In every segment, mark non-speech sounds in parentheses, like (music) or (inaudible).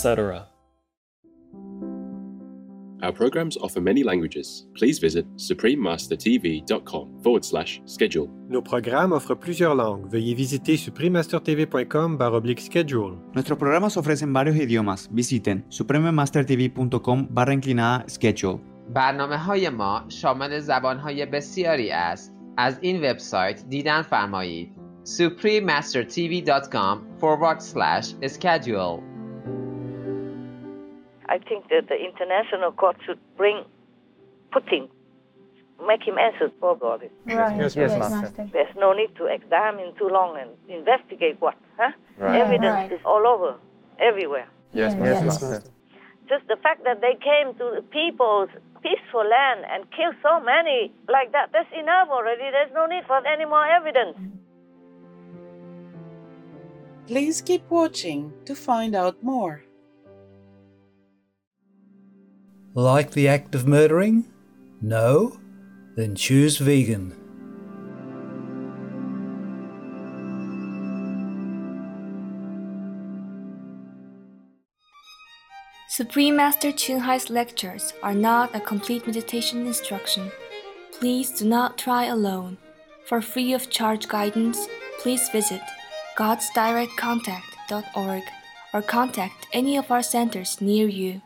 etc. Our programs offer many languages. Please visit suprememastertv.com forward slash schedule. Nos programas offrent plusieurs langues. Veuillez visiter suprememastertv.com oblique schedule. Nuestros programas ofrecen varios idiomas. Visiten suprememastertv.com barra inclinada schedule. برنامه های ما شامل زبان های بسیاری است. از این وبسایت دیدن فرمایید. suprememastertv.com forward slash schedule I think that the international court should bring Putin, make him answer for all this. Right. Yes, yes, yes, master. master. There's no need to examine too long and investigate what, huh? Right. Evidence Right. is all over, everywhere. Yes, Yes, yes, master. Just the fact that they came to the people's peaceful land and killed so many like that, that's enough already. There's no need for any more evidence. Please keep watching to find out more. Like the act of murdering? No? Then choose vegan. Supreme Master Ching Hai's lectures are not a complete meditation instruction. Please do not try alone. For free of charge guidance, please visit godsdirectcontact.org or contact any of our centers near you.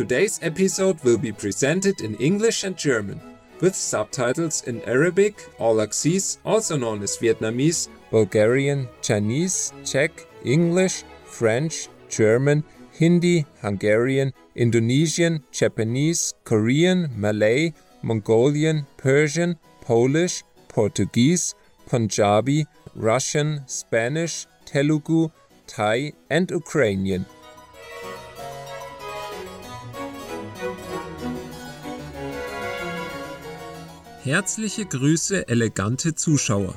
Today's episode will be presented in English and German, with subtitles in Arabic, Aulacese, also known as Vietnamese, Bulgarian, Chinese, Czech, English, French, German, Hindi, Hungarian, Indonesian, Japanese, Korean, Malay, Mongolian, Persian, Polish, Portuguese, Punjabi, Russian, Spanish, Telugu, Thai, and Ukrainian. Herzliche Grüße, elegante Zuschauer.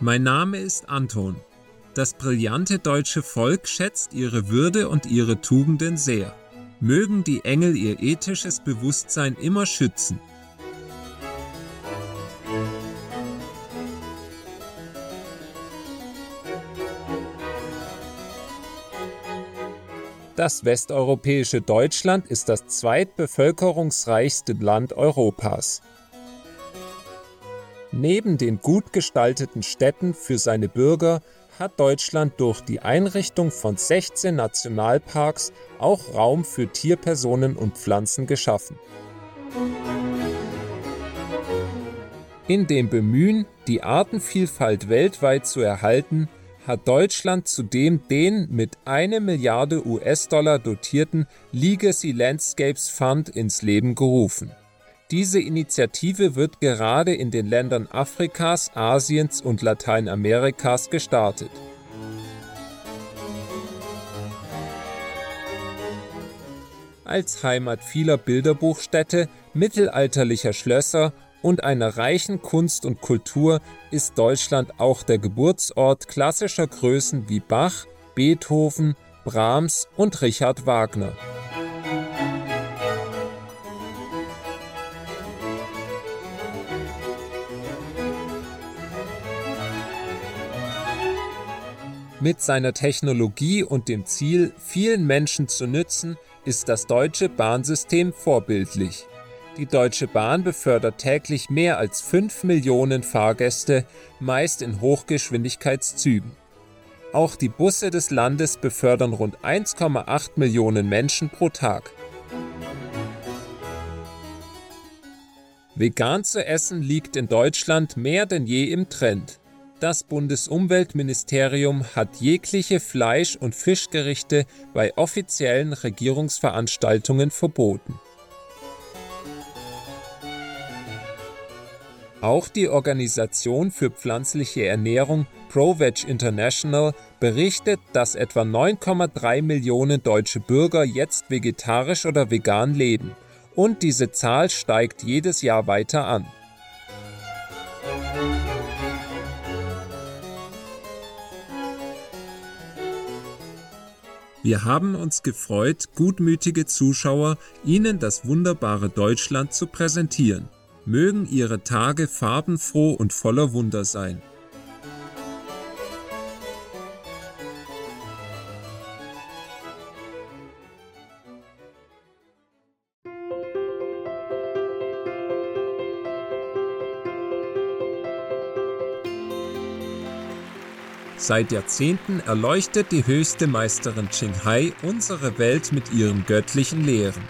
Mein Name ist Anton. Das brillante deutsche Volk schätzt ihre Würde und ihre Tugenden sehr. Mögen die Engel ihr ethisches Bewusstsein immer schützen. Das westeuropäische Deutschland ist das zweitbevölkerungsreichste Land Europas. Neben den gut gestalteten Städten für seine Bürger hat Deutschland durch die Einrichtung von 16 Nationalparks auch Raum für Tierpersonen und Pflanzen geschaffen. In dem Bemühen, die Artenvielfalt weltweit zu erhalten, hat Deutschland zudem den mit 1 Milliarde US-Dollar dotierten Legacy Landscapes Fund ins Leben gerufen. Diese Initiative wird gerade in den Ländern Afrikas, Asiens und Lateinamerikas gestartet. Als Heimat vieler Bilderbuchstädte, mittelalterlicher Schlösser und einer reichen Kunst und Kultur ist Deutschland auch der Geburtsort klassischer Größen wie Bach, Beethoven, Brahms und Richard Wagner. Mit seiner Technologie und dem Ziel, vielen Menschen zu nützen, ist das deutsche Bahnsystem vorbildlich. Die Deutsche Bahn befördert täglich mehr als 5 Millionen Fahrgäste, meist in Hochgeschwindigkeitszügen. Auch die Busse des Landes befördern rund 1,8 Millionen Menschen pro Tag. Vegan zu essen liegt in Deutschland mehr denn je im Trend. Das Bundesumweltministerium hat jegliche Fleisch- und Fischgerichte bei offiziellen Regierungsveranstaltungen verboten. Auch die Organisation für pflanzliche Ernährung ProVeg International berichtet, dass etwa 9,3 Millionen deutsche Bürger jetzt vegetarisch oder vegan leben. Und diese Zahl steigt jedes Jahr weiter an. Wir haben uns gefreut, gutmütige Zuschauer, Ihnen das wunderbare Deutschland zu präsentieren. Mögen Ihre Tage farbenfroh und voller Wunder sein. Seit Jahrzehnten erleuchtet die höchste Meisterin Qinghai unsere Welt mit ihren göttlichen Lehren.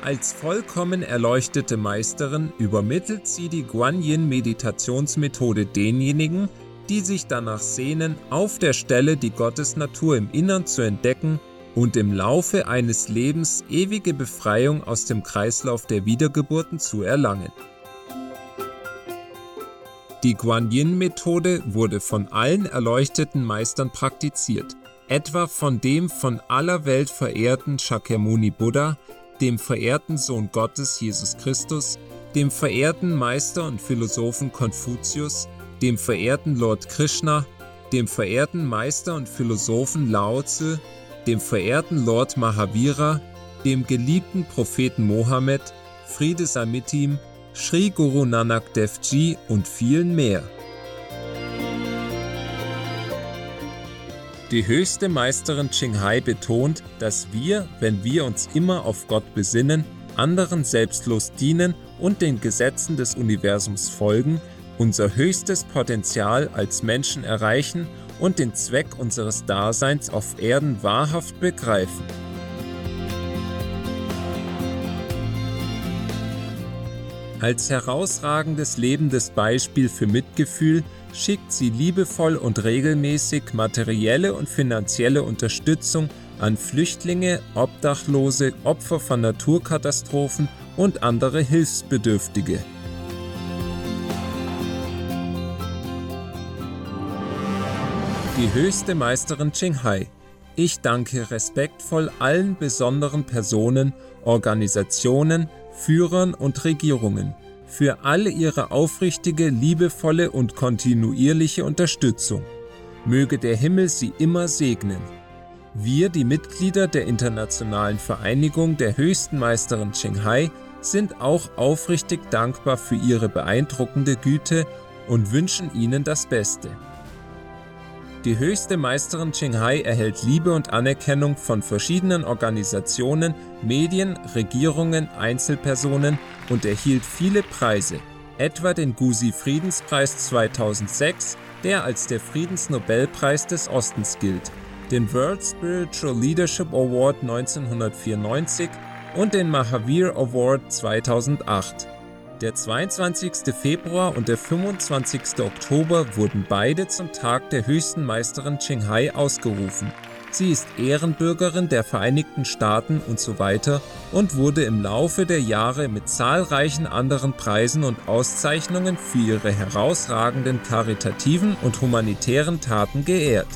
Als vollkommen erleuchtete Meisterin übermittelt sie die Guanyin-Meditationsmethode denjenigen, die sich danach sehnen, auf der Stelle die Gottesnatur im Innern zu entdecken und im Laufe eines Lebens ewige Befreiung aus dem Kreislauf der Wiedergeburten zu erlangen. Die Guanyin-Methode wurde von allen erleuchteten Meistern praktiziert, etwa von dem von aller Welt verehrten Shakyamuni Buddha, dem verehrten Sohn Gottes Jesus Christus, dem verehrten Meister und Philosophen Konfuzius, dem verehrten Lord Krishna, dem verehrten Meister und Philosophen Lao Tzu, dem verehrten Lord Mahavira, dem geliebten Propheten Mohammed, Friede sei mit ihm, Sri Guru Nanak Dev Ji und vielen mehr. Die höchste Meisterin Qinghai betont, dass wir, wenn wir uns immer auf Gott besinnen, anderen selbstlos dienen und den Gesetzen des Universums folgen, unser höchstes Potenzial als Menschen erreichen und den Zweck unseres Daseins auf Erden wahrhaft begreifen. Als herausragendes lebendes Beispiel für Mitgefühl schickt sie liebevoll und regelmäßig materielle und finanzielle Unterstützung an Flüchtlinge, Obdachlose, Opfer von Naturkatastrophen und andere Hilfsbedürftige. Die höchste Meisterin Qinghai. Ich danke respektvoll allen besonderen Personen, Organisationen, Führern und Regierungen für alle ihre aufrichtige, liebevolle und kontinuierliche Unterstützung. Möge der Himmel sie immer segnen. Wir, die Mitglieder der Internationalen Vereinigung der höchsten Meisterin Qinghai, sind auch aufrichtig dankbar für ihre beeindruckende Güte und wünschen ihnen das Beste. Die höchste Meisterin Qinghai erhält Liebe und Anerkennung von verschiedenen Organisationen, Medien, Regierungen, Einzelpersonen und erhielt viele Preise, etwa den Gusi Friedenspreis 2006, der als der Friedensnobelpreis des Ostens gilt, den World Spiritual Leadership Award 1994 und den Mahavir Award 2008. Der 22. Februar und der 25. Oktober wurden beide zum Tag der höchsten Meisterin Qinghai ausgerufen. Sie ist Ehrenbürgerin der Vereinigten Staaten und so weiter und wurde im Laufe der Jahre mit zahlreichen anderen Preisen und Auszeichnungen für ihre herausragenden karitativen und humanitären Taten geehrt.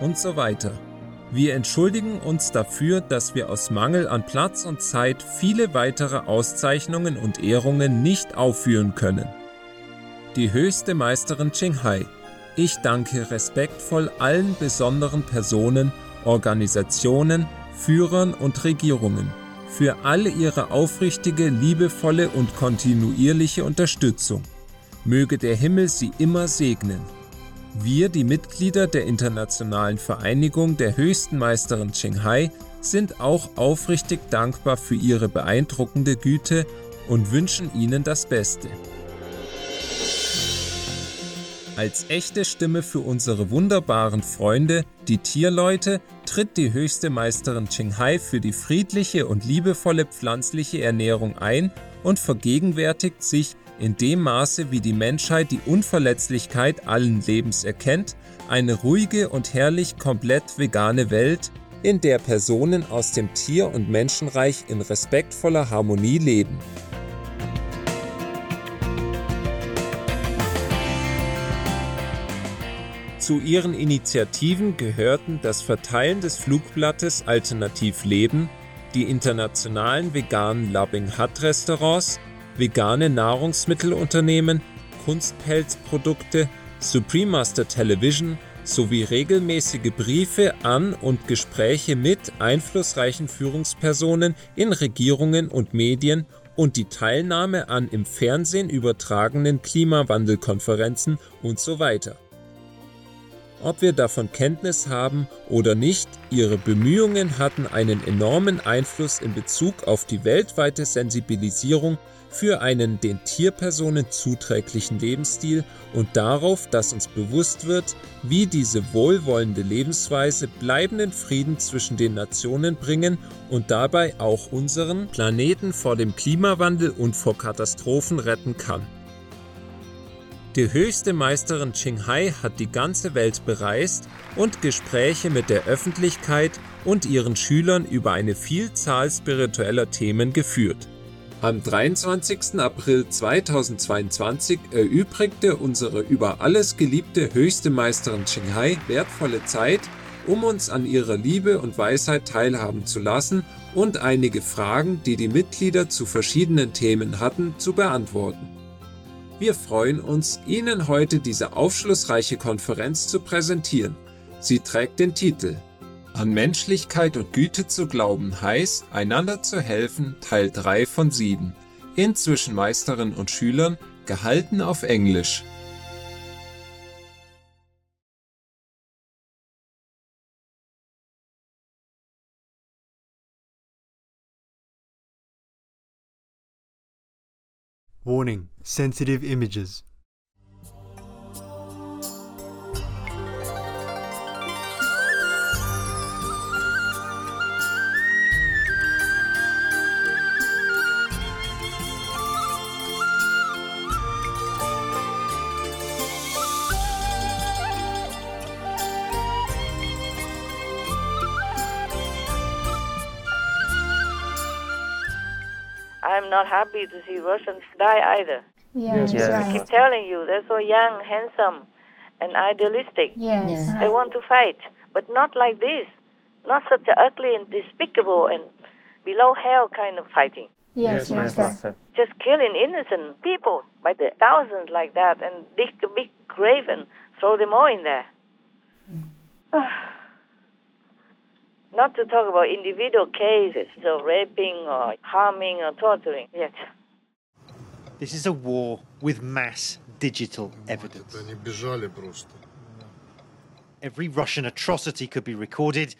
Und so weiter. Wir entschuldigen uns dafür, dass wir aus Mangel an Platz und Zeit viele weitere Auszeichnungen und Ehrungen nicht aufführen können. Die höchste Meisterin Qinghai. Ich danke respektvoll allen besonderen Personen, Organisationen, Führern und Regierungen für alle ihre aufrichtige, liebevolle und kontinuierliche Unterstützung. Möge der Himmel sie immer segnen. Wir, die Mitglieder der Internationalen Vereinigung der höchsten Meisterin Qinghai, sind auch aufrichtig dankbar für ihre beeindruckende Güte und wünschen ihnen das Beste. Als echte Stimme für unsere wunderbaren Freunde, die Tierleute, tritt die höchste Meisterin Qinghai für die friedliche und liebevolle pflanzliche Ernährung ein und vergegenwärtigt sich in dem Maße, wie die Menschheit die Unverletzlichkeit allen Lebens erkennt, eine ruhige und herrlich komplett vegane Welt, in der Personen aus dem Tier- und Menschenreich in respektvoller Harmonie leben. Zu ihren Initiativen gehörten das Verteilen des Flugblattes Alternativ Leben, die internationalen veganen Loving Hut Restaurants, vegane Nahrungsmittelunternehmen, Kunstpelzprodukte, Supreme Master Television sowie regelmäßige Briefe an und Gespräche mit einflussreichen Führungspersonen in Regierungen und Medien und die Teilnahme an im Fernsehen übertragenen Klimawandelkonferenzen und so weiter. Ob wir davon Kenntnis haben oder nicht, ihre Bemühungen hatten einen enormen Einfluss in Bezug auf die weltweite Sensibilisierung für einen den Tierpersonen zuträglichen Lebensstil und darauf, dass uns bewusst wird, wie diese wohlwollende Lebensweise bleibenden Frieden zwischen den Nationen bringen und dabei auch unseren Planeten vor dem Klimawandel und vor Katastrophen retten kann. Die höchste Meisterin Qinghai hat die ganze Welt bereist und Gespräche mit der Öffentlichkeit und ihren Schülern über eine Vielzahl spiritueller Themen geführt. Am 23. April 2022 erübrigte unsere über alles geliebte höchste Meisterin Qinghai wertvolle Zeit, um uns an ihrer Liebe und Weisheit teilhaben zu lassen und einige Fragen, die die Mitglieder zu verschiedenen Themen hatten, zu beantworten. Wir freuen uns, Ihnen heute diese aufschlussreiche Konferenz zu präsentieren. Sie trägt den Titel An Menschlichkeit und Güte zu glauben heißt, einander zu helfen, Teil 3 von 7. Inzwischen Meisterin und Schülern, gehalten auf Englisch. Warning Sensitive images. Happy to see Russians die either. Yes, I keep telling you, they're so young, handsome, and idealistic. Yes. Yes. They want to fight, but not like this. Not such a ugly and despicable and below hell kind of fighting. Yes, yes, yes. Just killing innocent people by the thousands like that and dig a big grave and throw them all in there. Not to talk about individual cases of raping or harming or torturing yet. This is a war with mass digital evidence. Они бежали просто. Every Russian atrocity could be recorded,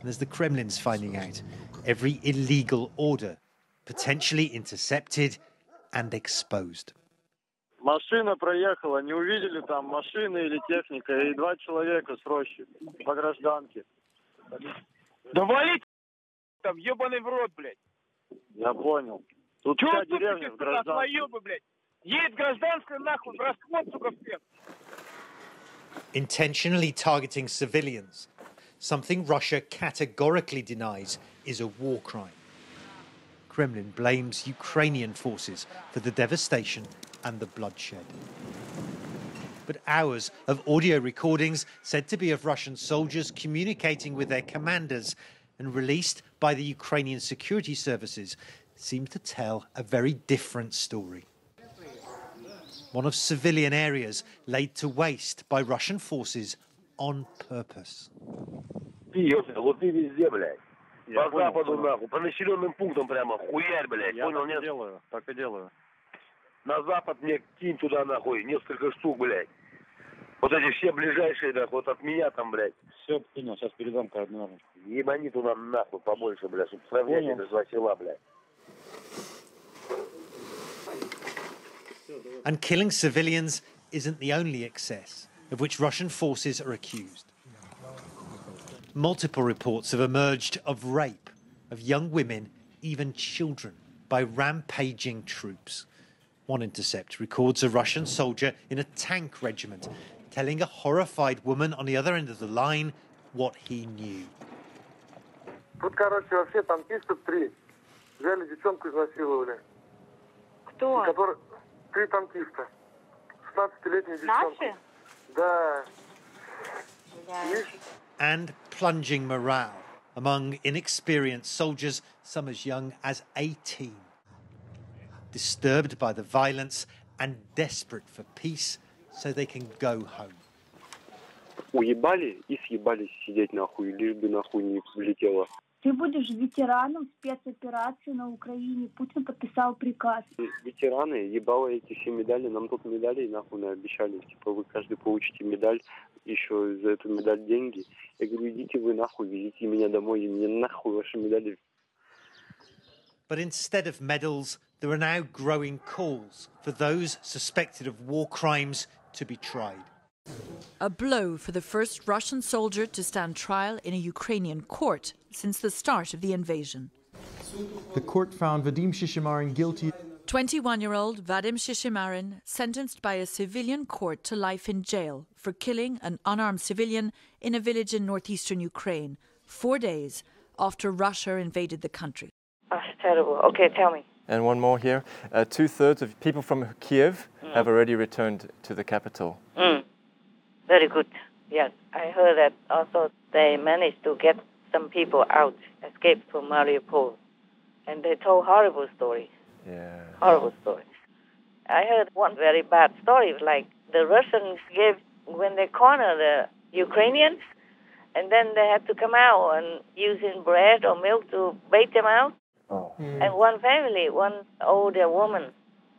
and as the Kremlin's finding out, every illegal order potentially intercepted and exposed. Машина проехала, не увидели там машины или техника, и два человека с рощи по гражданке. Да валить там, ебаный в рот, блядь. Я понял. Тут Чего вся вы тупите, деревня в сука, гражданке. отвоёбы, блядь? Едет гражданская нахуй, в расход, сука, всех. Intentionally targeting civilians, something Russia categorically denies is a war crime. Kremlin blames Ukrainian forces for the devastation and the bloodshed. but hours of audio recordings said to be of Russian soldiers communicating with their commanders and released by the Ukrainian security services seem to tell a very different story. One of civilian areas laid to waste by Russian forces on purpose. Пиздец, вот и везде, блядь. По западу, нахуй, по населенным пунктам прямо хуярь, блядь. Я Понял, так и нет? делаю, так и делаю. На запад мне кинь туда, нахуй, несколько штук, блядь. Вот эти все ближайшие, нахуй, вот от меня там, блядь. Все, понял, сейчас передам координаты. Ебани туда нахуй побольше, блядь, чтобы сравнять Понял. это два села, блядь. And killing civilians isn't the only excess of which Russian forces are accused. Multiple reports have emerged of rape of young women, even children, by rampaging troops. One intercept records a Russian soldier in a tank regiment telling a horrified woman on the other end of the line what he knew. Тут, короче, вообще танкистов три. Взяли девчонку, изнасиловали. Кто? Который... Три танкиста. 16-летняя девчонка. Наши? Да. and plunging morale among inexperienced soldiers, some as young as 18. Disturbed by the violence and desperate for peace so they can go home. Уебали и съебались сидеть нахуй, лишь бы нахуй не влетело. Ты будешь ветераном спецоперации на Украине. Путин подписал приказ. Ветераны, ебало эти все медали, нам тут медали нахуй обещали. Типа вы каждый получите медаль, еще за эту медаль деньги. Я говорю, идите вы нахуй, везите меня домой, и мне нахуй ваши медали. But instead of medals, there are now growing calls for those suspected of war crimes to be tried. A blow for the first Russian soldier to stand trial in a Ukrainian court since the start of the invasion. The court found Vadim Shishimarin guilty. 21 year old Vadim Shishimarin sentenced by a civilian court to life in jail for killing an unarmed civilian in a village in northeastern Ukraine four days after Russia invaded the country. That's terrible. Okay, tell me. And one more here. Uh, Two thirds of people from Kiev have already returned to the capital. Mm. Very good. Yes, I heard that also they managed to get some people out, escaped from Mariupol. And they told horrible stories. Yeah. Horrible stories. I heard one very bad story, like the Russians gave, when they corner the Ukrainians, and then they had to come out and using bread or milk to bait them out. Oh and one family, one older woman,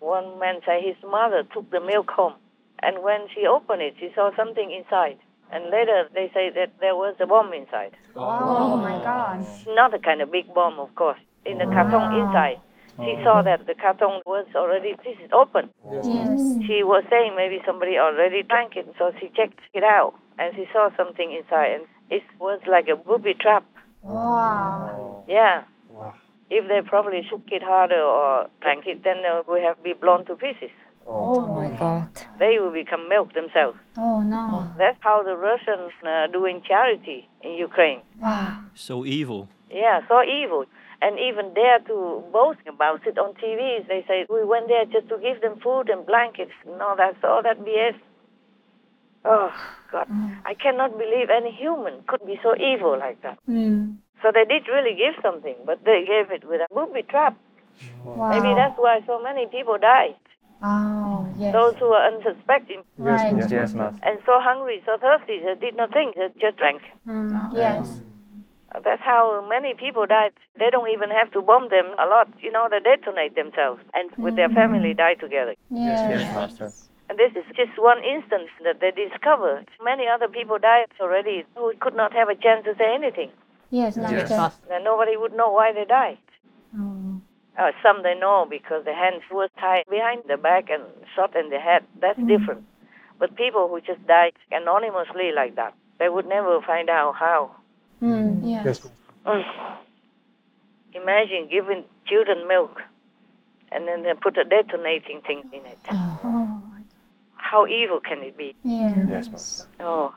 one man said his mother took the milk home. And when she opened it, she saw something inside. And later they say that there was a bomb inside. Oh my God. Not a kind of big bomb, of course, in the carton inside. She saw oh. that the carton was already this is open. Yes. She was saying maybe somebody already drank it, so she checked it out and she saw something inside, and it was like a booby trap. Wow. Yeah. If they probably shook it harder or drank it, then they would have been blown to pieces. Oh my God. They will become milk themselves. Oh no. That's how the Russians are doing charity in Ukraine. Wow. So evil. Yeah, so evil. And even dare to boast about it on TV. They say, we went there just to give them food and blankets. No, that's all that BS. Oh, God. I cannot believe any human could be so evil like that. Mm. So they did really give something, but they gave it with a booby trap. Wow. Maybe that's why so many people died. Oh, yes. Those who were unsuspecting. Right. Yes, yes, ma'am. And so hungry, so thirsty, they did not think, they just drank. Mm, yes. That's how many people died. They don't even have to bomb them a lot. You know, they detonate themselves and with their family die together. Yes. Master. And this is just one instance that they discovered. Many other people died already who could not have a chance to say anything. Yes, Master. And nobody would know why they died. Oh. Uh, some they know because the hands were tied behind the back and shot in the head. That's Mm. different. But people who just died anonymously like that, they would never find out how. Mm, yes. Mm. Imagine giving children milk and then they put a detonating thing in it. Oh. How evil can it be? Yes. Yes. Oh,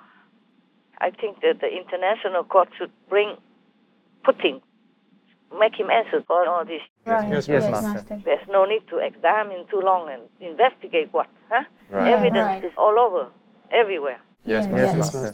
I think that the international court should bring Putin, make him answer for all this. Right. Yes, yes, Master. There's no need to examine too long and investigate what, huh? Right. Evidence Right. is all over. everywhere. Yes, yes, Master.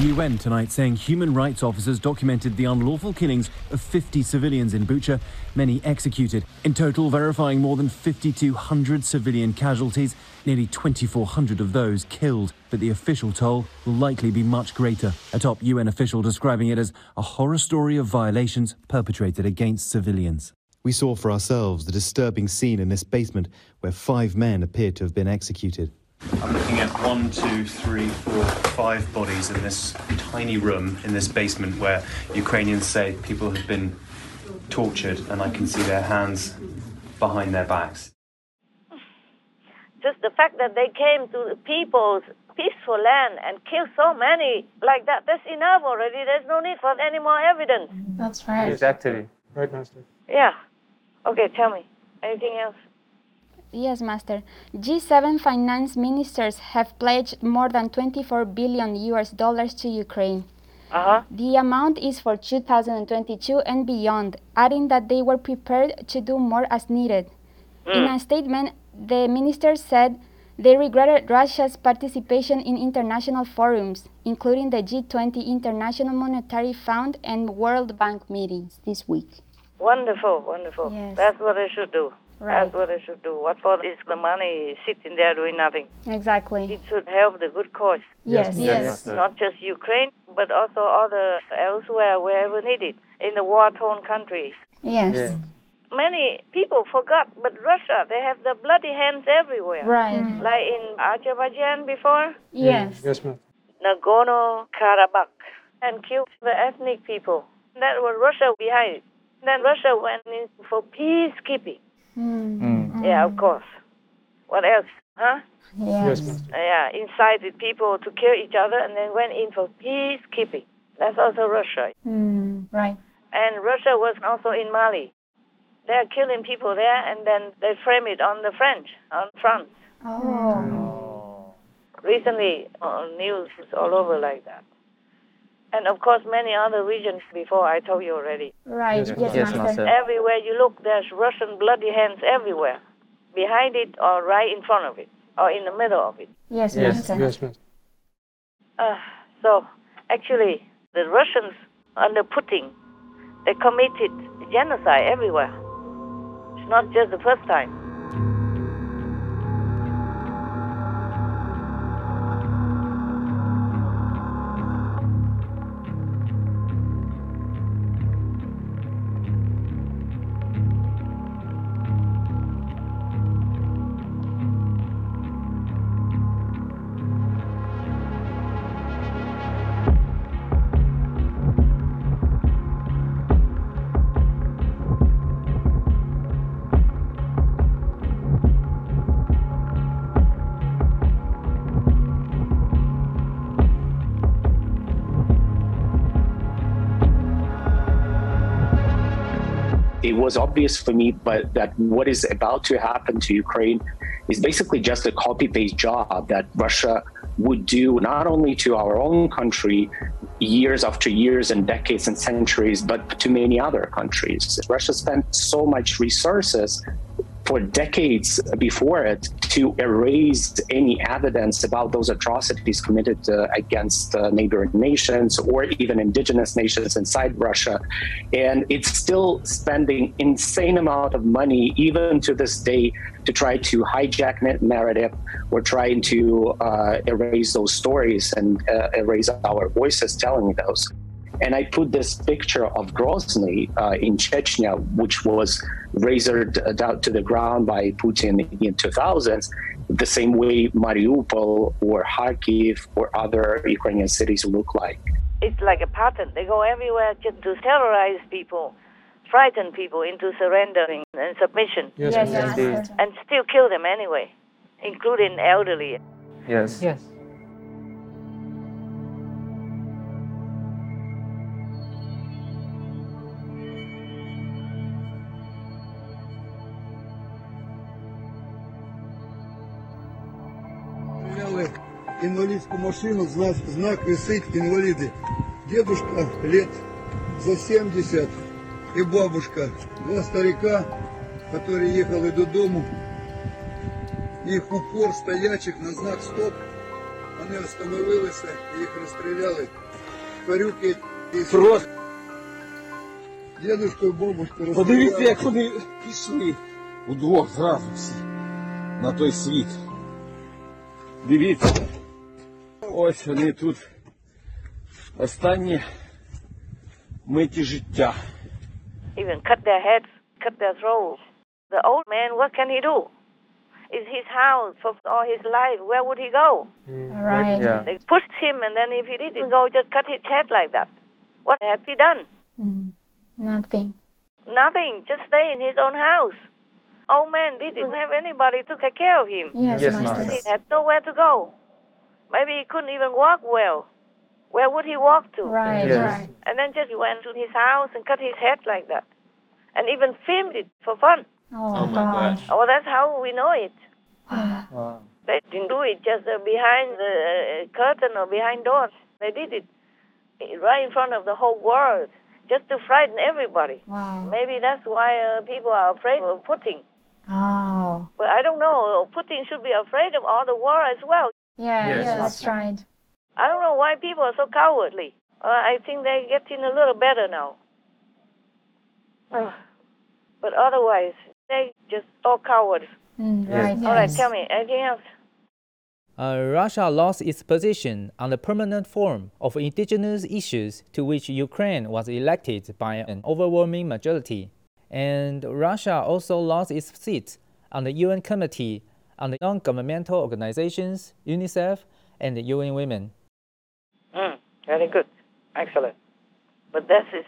UN tonight saying human rights officers documented the unlawful killings of 50 civilians in Bucha, many executed. In total, verifying more than 5,200 civilian casualties, nearly 2,400 of those killed. But the official toll will likely be much greater. A top UN official describing it as a horror story of violations perpetrated against civilians. We saw for ourselves the disturbing scene in this basement where five men appeared to have been executed. I'm looking at one, two, three, four, five bodies in this tiny room in this basement where Ukrainians say people have been tortured, and I can see their hands behind their backs. Just the fact that they came to the people's peaceful land and killed so many like that, that's enough already. There's no need for any more evidence. That's right. Exactly. Right, Master. Yeah. Okay, tell me. Anything else? Yes, Master. G7 finance ministers have pledged more than 24 billion US dollars to Ukraine. Uh-huh. The amount is for 2022 and beyond, adding that they were prepared to do more as needed. In a statement, the ministers said they regretted Russia's participation in international forums, including the G20 International Monetary Fund and World Bank meetings this week. Wonderful, wonderful. Yes. That's what they should do. Right. That's what they should do. What for is the money sitting there doing nothing? Exactly. It should help the good cause. Yes, yes. Not just Ukraine, but also other elsewhere, wherever needed, in the war-torn countries. Yes. Many people forgot, but Russia, they have the bloody hands everywhere. Right. Mm. Like in Azerbaijan before, Yes. Yes, ma'am. Nagorno-Karabakh, and killed the ethnic people. That was Russia behind it. Then Russia went in for peacekeeping. Mm-hmm. Mm. Mm-hmm. Yeah, of course. What else? Huh? Yes, Master. Yeah, incited people to kill each other and then went in for peacekeeping. That's also Russia. Mm, right. And Russia was also in Mali. They're killing people there and then they frame it on the French, on France. Oh. oh. Recently, on news is all over like that. And of course, many other regions before I told you already. Right. Yes, Yes, Master. Master. Everywhere you look, there's Russian bloody hands everywhere. Behind it or right in front of it or in the middle of it. Yes, Yes. Master. Yes, Master. Uh, so, actually, the Russians under Putin, they committed genocide everywhere. It's not just the first time. It was obvious for me but that what is about to happen to ukraine is basically just a copy paste job that russia would do not only to our own country years after years and decades and centuries but to many other countries. Russia spent so much resources for decades before it to erase any evidence about those atrocities committed uh, against uh, neighboring nations or even indigenous nations inside Russia. And it's still spending insane amount of money, even to this day, to try to hijack that narrative or trying to uh, erase those stories and uh, erase our voices telling those. And I put this picture of Grozny uh, in Chechnya, which was razored down to the ground by Putin in 2000s, the same way Mariupol or Kharkiv or other Ukrainian cities look like. It's like a pattern. They go everywhere just to terrorize people, frighten people into surrendering and submission, Yes, Yes, Master. Master. and still kill them anyway, including elderly. Yes. Yes. инвалидскую машину, знак, знак висит инвалиды. Дедушка лет за 70 и бабушка, два старика, которые ехали до дому. Их упор стоячих на знак стоп Вони остановилися, їх розстріляли. Парюки і Просто. Дедушку і бабушку розстріляли. Подивіться, як вони пішли. Удвох зразу всі. На той світ. Дивіться. Ось вони тут. Останні миті життя. Even cut their heads, cut their throats. The old man, what can he do? Is his house for all his life. Where would he go? Right. Yeah. They pushed him, and then if he didn't go, just cut his head like that. What had he done? Mm. Nothing. Nothing. Just stay in his own house. Old man didn't have anybody to take care of him. Yes, Yes, Master. Master. He had nowhere to go. Maybe he couldn't even walk well. Where would he walk to? Right, Yes. right. And then just went to his house and cut his head like that. And even filmed it for fun. Oh, my gosh. Oh, that's how we know it. (sighs) Wow. They didn't do it just uh, behind the uh, curtain or behind doors. They did it right in front of the whole world, just to frighten everybody. Wow. Maybe that's why uh, people are afraid of Putin. Oh. But I don't know. Putin should be afraid of all the war as well. Yeah, Yes. yeah, that's right. I don't know why people are so cowardly. Uh, I think they're getting a little better now. Ugh. but otherwise, they just all cowards. Mm, Yes. right, All right, tell me anything else. Uh, Russia lost its position on the permanent forum of indigenous issues to which Ukraine was elected by an overwhelming majority. And Russia also lost its seat on the UN Committee on the Non Governmental Organizations, UNICEF, and the UN Women. Mm, very good. Excellent. But that is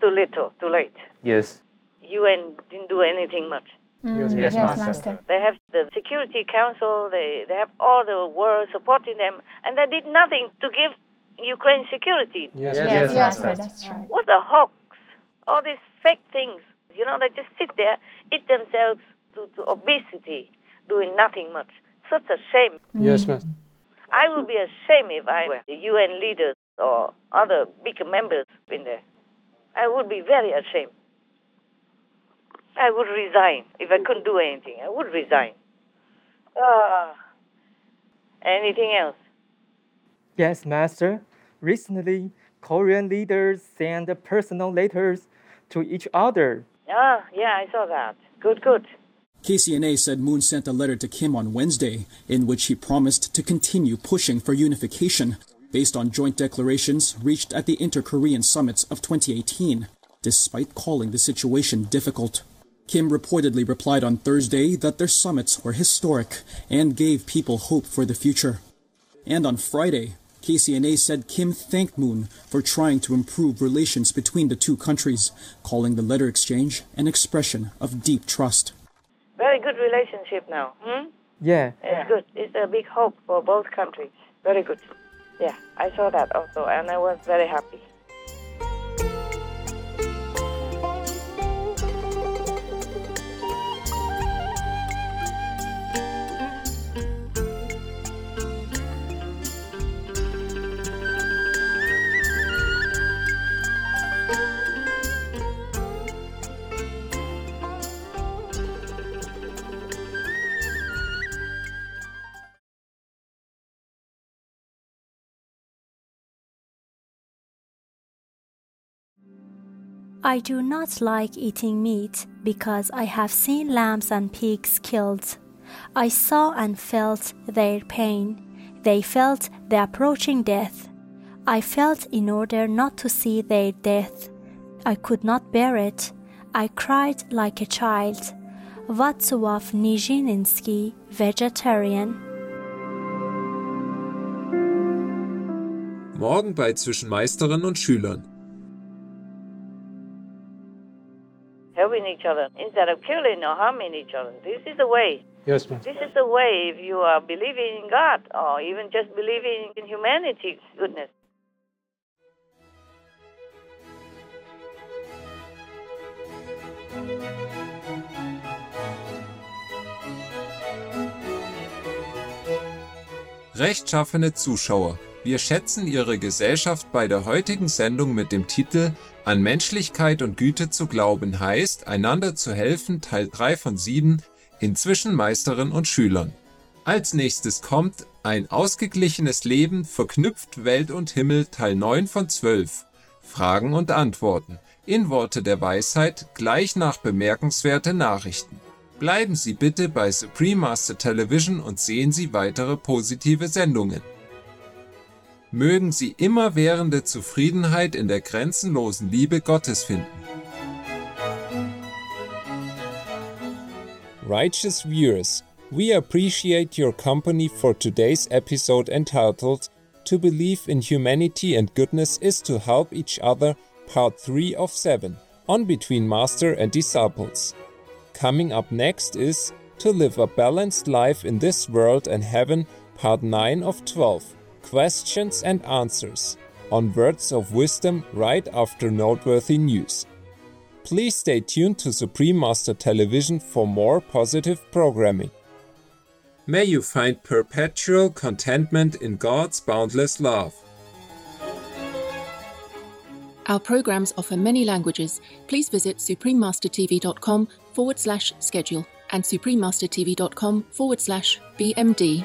too little, too late. Yes. UN didn't do anything much. Mm, Yes, yes, Master. Master. They have the Security Council, they, they have all the world supporting them, and they did nothing to give Ukraine security. Yes, Yes, yes, Master. Master, that's right. What a hoax. All these fake things. You know, they just sit there, eat themselves to, to obesity, doing nothing much. Such a shame. Yes, Master. I would be ashamed if I were the UN leaders or other big members in there. I would be very ashamed. I would resign if I couldn't do anything. I would resign. Ah. anything else? Yes, Master. Recently, Korean leaders sent personal letters to each other. Ah, yeah, I saw that. Good, good. KCNA said Moon sent a letter to Kim on Wednesday in which he promised to continue pushing for unification based on joint declarations reached at the Inter-Korean summits of 2018, despite calling the situation difficult. Kim reportedly replied on Thursday that their summits were historic and gave people hope for the future. And on Friday, KCNA said Kim thanked Moon for trying to improve relations between the two countries, calling the letter exchange an expression of deep trust. Very good relationship now. Hmm? Yeah. It's good. It's a big hope for both countries. Very good. Yeah, I saw that also, and I was very happy. I do not like eating meat because I have seen lambs and pigs killed. I saw and felt their pain. They felt the approaching death. I felt in order not to see their death. I could not bear it. I cried like a child. Vaslav Nijinsky, vegetarian. Morgen bei Zwischen Meisterin und Schülern. Helping each other instead of killing or harming each other. This is the way. Yes, ma'am. This is the way if you are believing in God or even just believing in humanity's goodness. Rechtschaffene Zuschauer, wir schätzen Ihre Gesellschaft bei der heutigen Sendung mit dem Titel An Menschlichkeit und Güte zu glauben heißt, einander zu helfen, Teil 3 von 7, inzwischen Meisterin und Schülern. Als nächstes kommt Ein ausgeglichenes Leben verknüpft Welt und Himmel Teil 9 von 12. Fragen und Antworten. In Worte der Weisheit gleich nach bemerkenswerte Nachrichten. Bleiben Sie bitte bei Supreme Master Television und sehen Sie weitere positive Sendungen. Mögen Sie immerwährende Zufriedenheit in der grenzenlosen Liebe Gottes finden. Righteous viewers, we appreciate your company for today's episode entitled To Believe in Humanity and Goodness is to Help Each Other, Part 3 of 7, on Between Master and Disciples. Coming up next is To Live a Balanced Life in This World and Heaven, Part 9 of 12, Questions and Answers, on Words of Wisdom right after noteworthy news. Please stay tuned to Supreme Master Television for more positive programming. May you find perpetual contentment in God's boundless love. Our programs offer many languages. Please visit suprememastertv.com forward slash schedule and suprememastertv.com forward slash BMD.